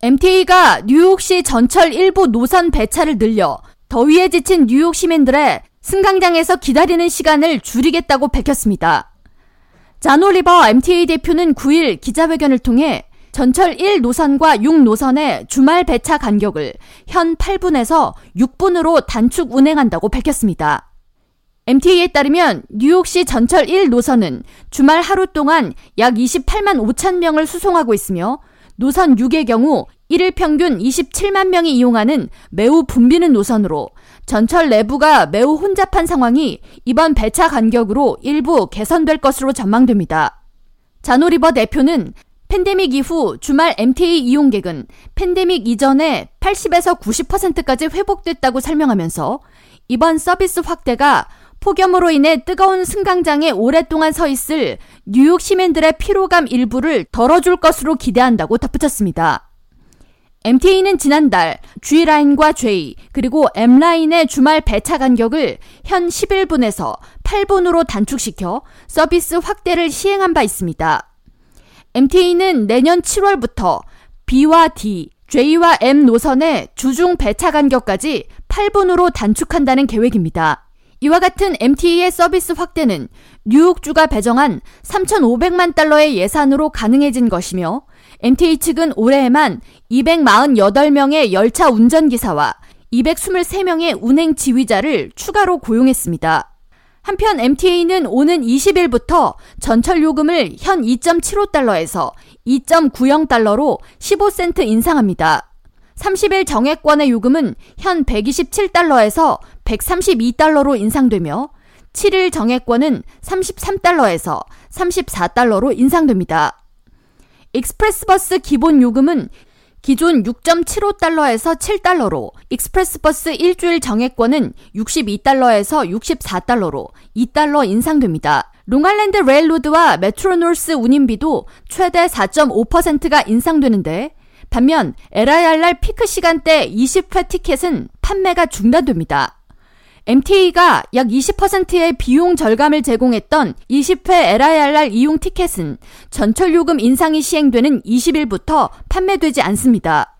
MTA가 뉴욕시 전철 일부 노선 배차를 늘려 더위에 지친 뉴욕 시민들의 승강장에서 기다리는 시간을 줄이겠다고 밝혔습니다. 자노리버 MTA 대표는 9일 기자회견을 통해 전철 1 노선과 6 노선의 주말 배차 간격을 현 8분에서 6분으로 단축 운행한다고 밝혔습니다. MTA에 따르면 뉴욕시 전철 1 노선은 주말 하루 동안 약 28만 5천 명을 수송하고 있으며 노선 6의 경우 1일 평균 27만 명이 이용하는 매우 붐비는 노선으로 전철 내부가 매우 혼잡한 상황이 이번 배차 간격으로 일부 개선될 것으로 전망됩니다. 자노리버 대표는 팬데믹 이후 주말 MTA 이용객은 팬데믹 이전에 80에서 90%까지 회복됐다고 설명하면서 이번 서비스 확대가 폭염으로 인해 뜨거운 승강장에 오랫동안 서 있을 뉴욕 시민들의 피로감 일부를 덜어줄 것으로 기대한다고 덧붙였습니다. MTA는 지난달 G라인과 J 그리고 M라인의 주말 배차 간격을 현 11분에서 8분으로 단축시켜 서비스 확대를 시행한 바 있습니다. MTA는 내년 7월부터 B와 D, J와 M 노선의 주중 배차 간격까지 8분으로 단축한다는 계획입니다. 이와 같은 MTA의 서비스 확대는 뉴욕주가 배정한 3,500만 달러의 예산으로 가능해진 것이며 MTA 측은 올해에만 248명의 열차 운전기사와 223명의 운행 지휘자를 추가로 고용했습니다. 한편 MTA는 오는 20일부터 전철 요금을 현 2.75달러에서 2.90달러로 15센트 인상합니다. 30일 정액권의 요금은 현 127달러에서 132달러로 인상되며 7일 정액권은 33달러에서 34달러로 인상됩니다. express bus 기본 요금은 기존 6.75달러에서 7달러로 express bus 일주일 정액권은 62달러에서 64달러로 2달러 인상됩니다. Long Island Rail Road와 Metro-North 운임비도 최대 4.5%가 인상되는데 반면 LIRR 피크 시간대 20회 티켓은 판매가 중단됩니다. MTA가 약 20%의 비용 절감을 제공했던 20회 LIRR 이용 티켓은 전철 요금 인상이 시행되는 20일부터 판매되지 않습니다.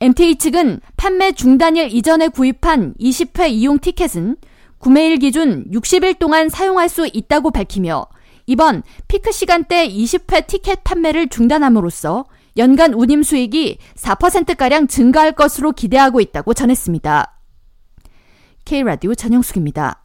MTA 측은 판매 중단일 이전에 구입한 20회 이용 티켓은 구매일 기준 60일 동안 사용할 수 있다고 밝히며 이번 피크 시간대 20회 티켓 판매를 중단함으로써 연간 운임 수익이 4%가량 증가할 것으로 기대하고 있다고 전했습니다. K라디오 전영숙입니다.